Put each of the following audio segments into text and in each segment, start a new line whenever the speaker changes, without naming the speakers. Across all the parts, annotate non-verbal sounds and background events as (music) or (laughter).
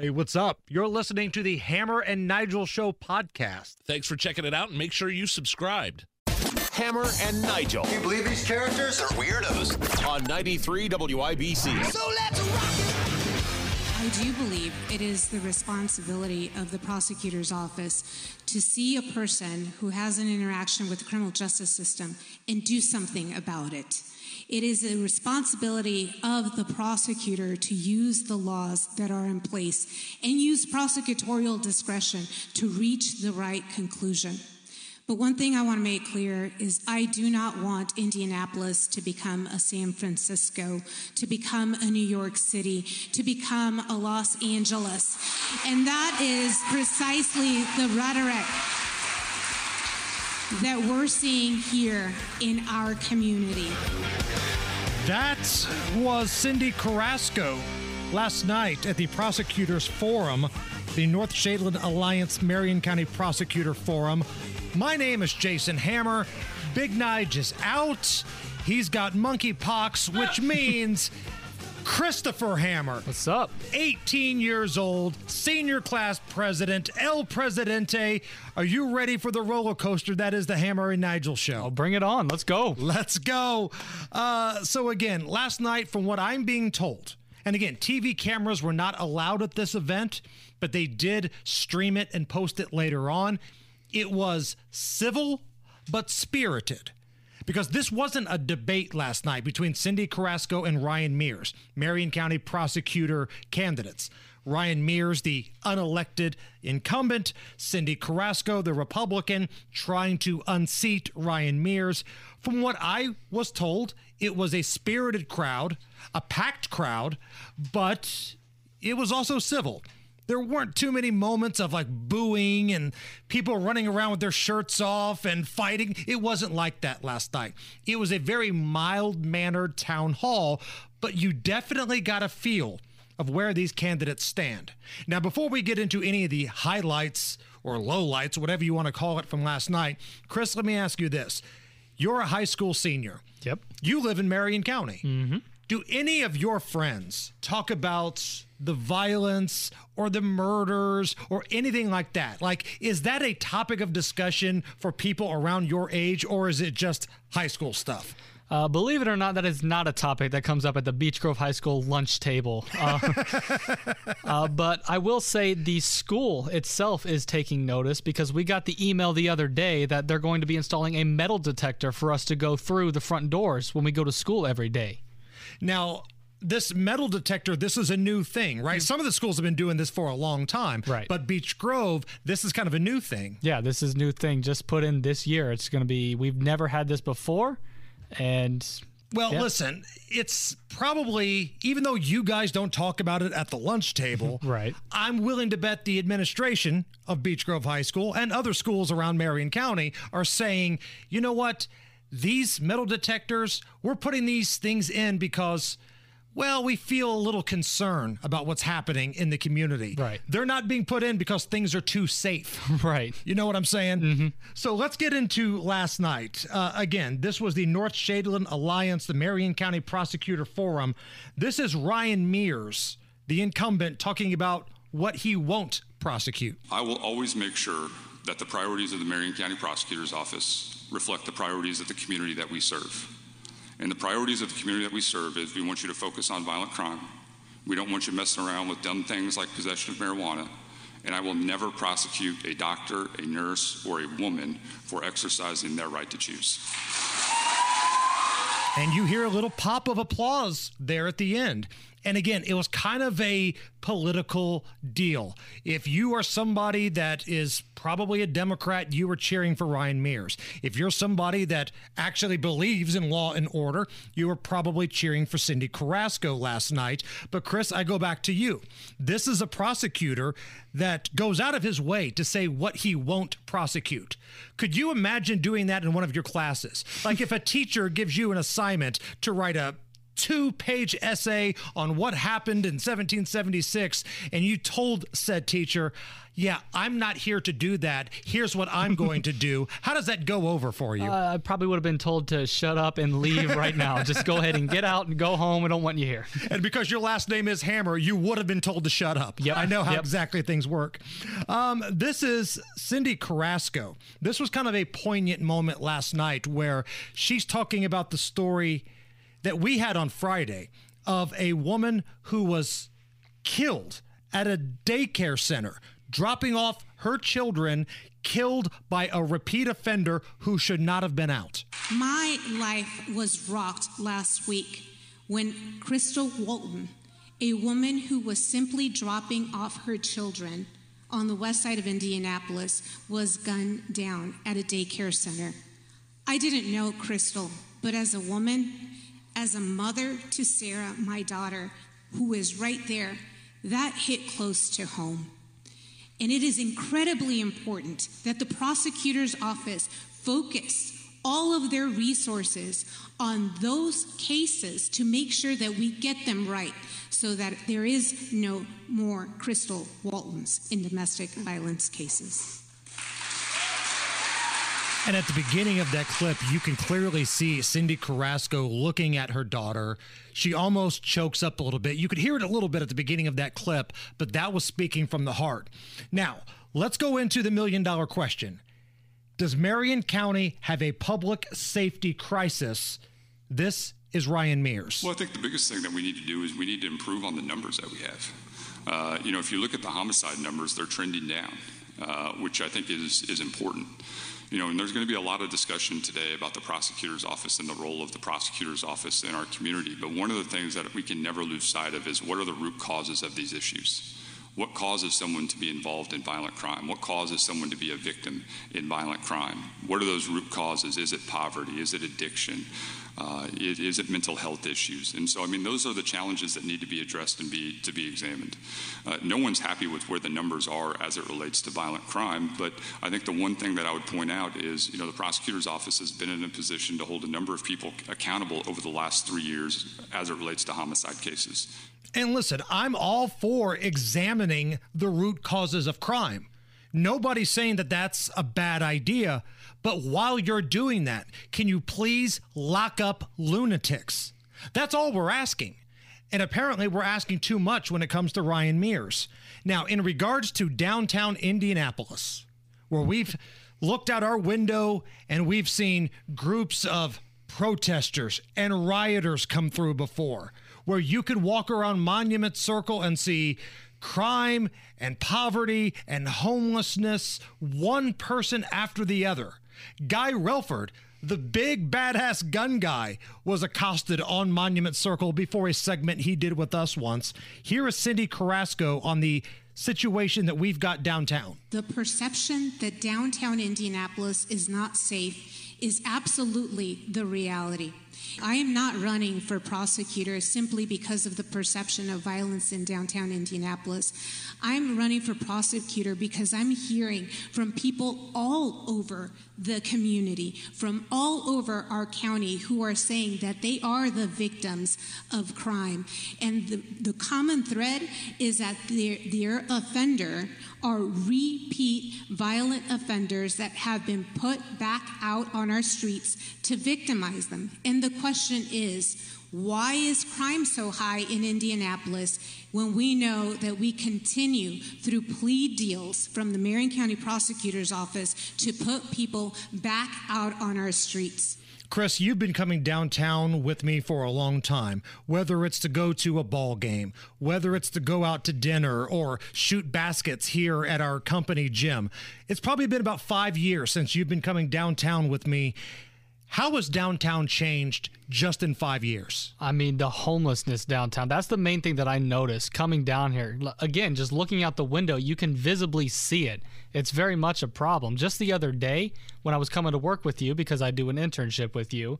Hey, what's up? You're listening to the Hammer and Nigel Show podcast.
Thanks for checking it out and make sure you subscribed.
Hammer and Nigel.
Can you believe these characters are weirdos?
On 93 WIBC.
So let's rock it!
I do believe it is the responsibility of the prosecutor's office to see a person who has an interaction with the criminal justice system and do something about it. It is a responsibility of the prosecutor to use the laws that are in place and use prosecutorial discretion to reach the right conclusion. But one thing I want to make clear is I do not want Indianapolis to become a San Francisco, to become a New York City, to become a Los Angeles. And that is precisely the rhetoric that we're seeing here in our community.
That was Cyndi Carrasco last night at the Prosecutors Forum, the North Shadeland Alliance Marion County Prosecutor Forum. My name is Jason Hammer. Big Nige is out. He's got monkeypox, which (laughs) means Christopher Hammer.
What's up?
18 years old, senior class president, El Presidente. Are you ready for the roller coaster that is the Hammer and Nigel show?
I'll bring it on. Let's go.
Let's go. Uh, so, again, last night, from what I'm being told, and again, TV cameras were not allowed at this event, but they did stream it and post it later on. It was civil but spirited because this wasn't a debate last night between Cyndi Carrasco and Ryan Mears, Marion County prosecutor candidates. Ryan Mears, the unelected incumbent, Cyndi Carrasco, the Republican, trying to unseat Ryan Mears. From what I was told, it was a spirited crowd, a packed crowd, but it was also civil there weren't too many moments of like booing and people running around with their shirts off and fighting. It wasn't like that last night. It was a very mild mannered town hall, but you definitely got a feel of where these candidates stand. Now, before we get into any of the highlights or lowlights, whatever you want to call it from last night, Chris, let me ask you this. You're a high school senior.
Yep.
You live in Marion County.
Mm-hmm.
Do any of your friends talk about the violence or the murders or anything like that? Like, is that a topic of discussion for people around your age or is it just high school stuff?
Uh, believe it or not, that is not a topic that comes up at the Beech Grove High School lunch table. Uh, (laughs) uh, but I will say the school itself is taking notice because we got the email the other day that they're going to be installing a metal detector for us to go through the front doors when we go to school every day.
Now, this metal detector, this is a new thing, right? Mm-hmm. Some of the schools have been doing this for a long time.
Right.
But Beech Grove, this is kind of a new thing.
Yeah, this is new thing just put in this year. It's going to be we've never had this before and
well, yeah. listen, it's probably even though you guys don't talk about it at the lunch table, (laughs)
right?
I'm willing to bet the administration of Beech Grove High School and other schools around Marion County are saying, "You know what? These metal detectors, we're putting these things in because well, we feel a little concern about what's happening in the community.
Right.
They're not being put in because things are too safe. (laughs)
Right.
You know what I'm saying?
Mm-hmm.
So let's get into last night. Uh, again, this was the North Shadeland Alliance, the Marion County Prosecutor Forum. This is Ryan Mears, the incumbent, talking about what he won't prosecute.
I will always make sure that the priorities of the Marion County Prosecutor's Office reflect the priorities of the community that we serve. And the priorities of the community that we serve is we want you to focus on violent crime. We don't want you messing around with dumb things like possession of marijuana. And I will never prosecute a doctor, a nurse, or a woman for exercising their right to choose.
And you hear a little pop of applause there at the end. And again, it was kind of a political deal. If you are somebody that is probably a Democrat, you were cheering for Ryan Mears. If you're somebody that actually believes in law and order, you were probably cheering for Cyndi Carrasco last night. But Chris, I go back to you. This is a prosecutor that goes out of his way to say what he won't prosecute. Could you imagine doing that in one of your classes? Like if a teacher gives you an assignment to write a two page essay on what happened in 1776, and you told said teacher, Yeah, I'm not here to do that. Here's what I'm going to do. (laughs) How does that go over for you?
Uh, I probably would have been told to shut up and leave right now. (laughs) Just go ahead and get out and go home. We don't want you here. (laughs)
and because your last name is Hammer, you would have been told to shut up.
Yep.
I know how
Yep.
exactly things work. Um, this is Cyndi Carrasco. This was kind of a poignant moment last night where she's talking about the story that we had on Friday of a woman who was killed at a daycare center, dropping off her children, killed by a repeat offender who should not have been out.
My life was rocked last week when Crystal Walton, a woman who was simply dropping off her children on the west side of Indianapolis, was gunned down at a daycare center. I didn't know Crystal, but as a woman, as a mother to Sarah, my daughter, who is right there, that hit close to home. And it is incredibly important that the prosecutor's office focus all of their resources on those cases to make sure that we get them right so that there is no more Crystal Waltons in domestic violence cases.
And at the beginning of that clip, you can clearly see Cyndi Carrasco looking at her daughter. She almost chokes up a little bit. You could hear it a little bit at the beginning of that clip, but that was speaking from the heart. Now, let's go into the million dollar question Does Marion County have a public safety crisis? This is Ryan Mears.
Well, I think the biggest thing that we need to do is we need to improve on the numbers that we have. Uh, you know, if you look at the homicide numbers, they're trending down, uh, which I think is is important. You know, and there's going to be a lot of discussion today about the prosecutor's office and the role of the prosecutor's office in our community. But one of the things that we can never lose sight of is what are the root causes of these issues? What causes someone to be involved in violent crime? What causes someone to be a victim in violent crime? What are those root causes? Is it poverty? Is it addiction? Uh, it mental health issues? And so, I mean, those are the challenges that need to be addressed and be to be examined. Uh, no one's happy with where the numbers are as it relates to violent crime, but I think the one thing that I would point out is, you know, the prosecutor's office has been in a position to hold a number of people accountable over the last three years as it relates to homicide cases.
And listen, I'm all for examining the root causes of crime. Nobody's saying that that's a bad idea, but while you're doing that, can you please lock up lunatics? That's all we're asking. And apparently, we're asking too much when it comes to Ryan Mears. Now, in regards to downtown Indianapolis, where we've looked out our window and we've seen groups of protesters and rioters come through before, where you could walk around Monument Circle and see crime and poverty and homelessness, one person after the other. Guy Relford, the big badass gun guy, was accosted on Monument Circle before a segment he did with us once. Here is Cyndi Carrasco on the situation that we've got downtown.
The perception that downtown Indianapolis is not safe is absolutely the reality. I am not running for prosecutor simply because of the perception of violence in downtown Indianapolis. I'm running for prosecutor because I'm hearing from people all over the community, from all over our county, who are saying that they are the victims of crime. And the, the common thread is that their, their offender are repeat violent offenders that have been put back out on our streets to victimize them. And the question is, why is crime so high in Indianapolis when we know that we continue through plea deals from the Marion County Prosecutor's Office to put people back out on our streets?
Chris, you've been coming downtown with me for a long time, whether it's to go to a ball game, whether it's to go out to dinner or shoot baskets here at our company gym. It's probably been about five years since you've been coming downtown with me. How has downtown changed just in five years?
I mean, the homelessness downtown. That's the main thing that I noticed coming down here. Again, just looking out the window, you can visibly see it. It's very much a problem. Just the other day, when I was coming to work with you, because I do an internship with you,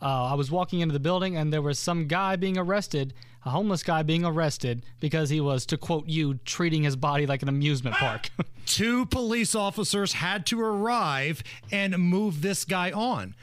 uh, I was walking into the building and there was some guy being arrested, a homeless guy being arrested because he was, to quote you, treating his body like an amusement park. (laughs)
Two police officers had to arrive and move this guy on.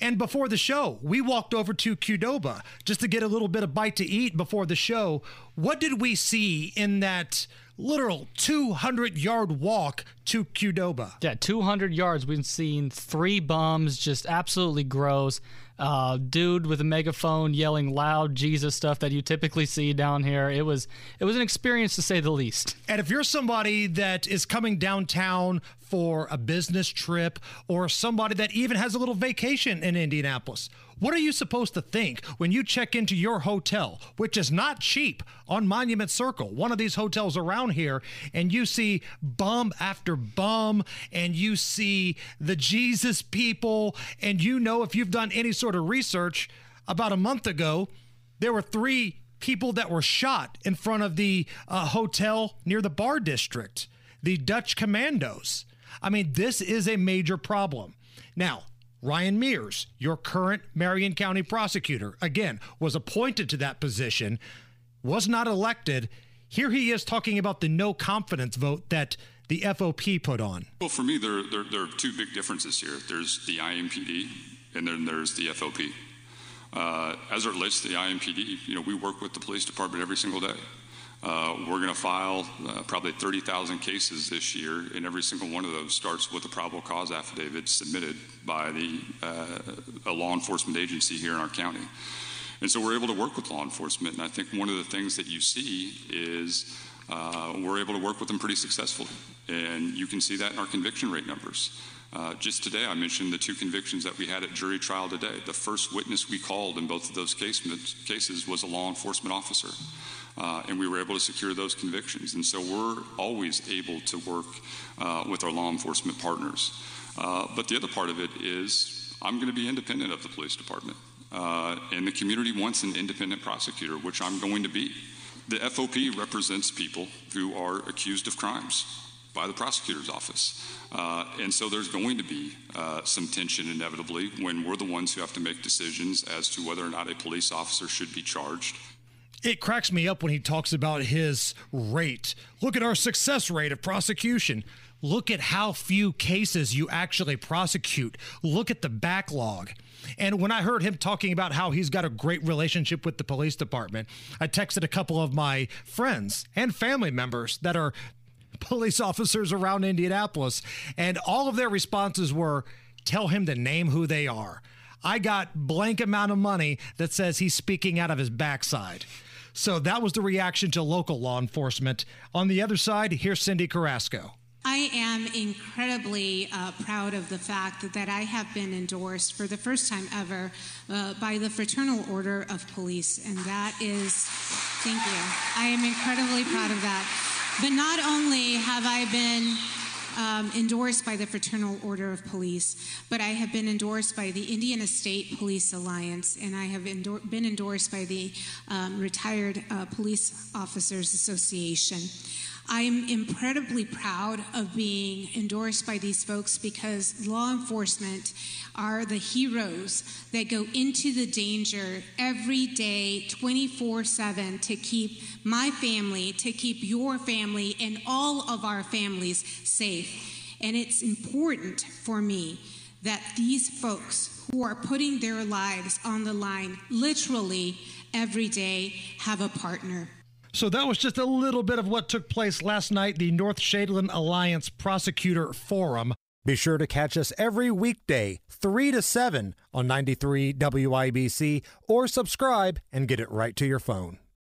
And before the show, we walked over to Qdoba just to get a little bit of bite to eat before the show. What did we see in that literal 200 yard walk to Qdoba?
Yeah, 200 yards. We've seen three bums, just absolutely gross. Uh, dude with a megaphone yelling loud Jesus stuff that you typically see down here. It was it was an experience to say the least.
And if you're somebody that is coming downtown for a business trip or somebody that even has a little vacation in Indianapolis, what are you supposed to think when you check into your hotel, which is not cheap, on Monument Circle, one of these hotels around here, and you see bum after bum, and you see the Jesus people, and you know if you've done any sort of research, about a month ago, there were three people that were shot in front of the uh, hotel near the bar district, the Dutch Commandos. I mean, this is a major problem. Now, Ryan Mears, your current Marion County prosecutor, again, was appointed to that position, was not elected. Here he is talking about the no confidence vote that the FOP put on.
Well, for me, there, there, there are two big differences here. There's the IMPD, and then there's the FOP. Uh, as it relates to the IMPD, you know, we work with the police department every single day. Uh, we're going to file uh, probably 30,000 cases this year, and every single one of those starts with a probable cause affidavit submitted by the uh, a law enforcement agency here in our county. And so we're able to work with law enforcement, and I think one of the things that you see is uh, we're able to work with them pretty successfully, and you can see that in our conviction rate numbers. Uh, just today, I mentioned the two convictions that we had at jury trial today. The first witness we called in both of those case, cases was a law enforcement officer, uh, and we were able to secure those convictions. And so we're always able to work uh, with our law enforcement partners. Uh, but the other part of it is I'm going to be independent of the police department, uh, and the community wants an independent prosecutor, which I'm going to be. The FOP represents people who are accused of crimes by the prosecutor's office. Uh, and so there's going to be uh, some tension inevitably when we're the ones who have to make decisions as to whether or not a police officer should be charged.
It cracks me up when he talks about his rate. Look at our success rate of prosecution. Look at how few cases you actually prosecute. Look at the backlog. And when I heard him talking about how he's got a great relationship with the police department, I texted a couple of my friends and family members that are police officers around Indianapolis, and all of their responses were tell him to name who they are. I got blank amount of money that says he's speaking out of his backside. So that was the reaction to local law enforcement. On the other side, here's Cyndi Carrasco.
I am incredibly uh, proud of the fact that, I have been endorsed for the first time ever uh, by the Fraternal Order of Police, and that is, thank you. I am incredibly proud of that. But not only have I been um, endorsed by the Fraternal Order of Police, but I have been endorsed by the Indiana State Police Alliance, and I have endor- been endorsed by the um, Retired uh, Police Officers Association. I'm incredibly proud of being endorsed by these folks because law enforcement are the heroes that go into the danger every day, 24 7, to keep my family, to keep your family, and all of our families safe. And it's important for me that these folks who are putting their lives on the line literally every day have a partner.
So that was just a little bit of what took place last night, the North Shadeland Alliance Prosecutor Forum. Be sure to catch us every weekday, 3 to 7 on 93 WIBC, or subscribe and get it right to your phone.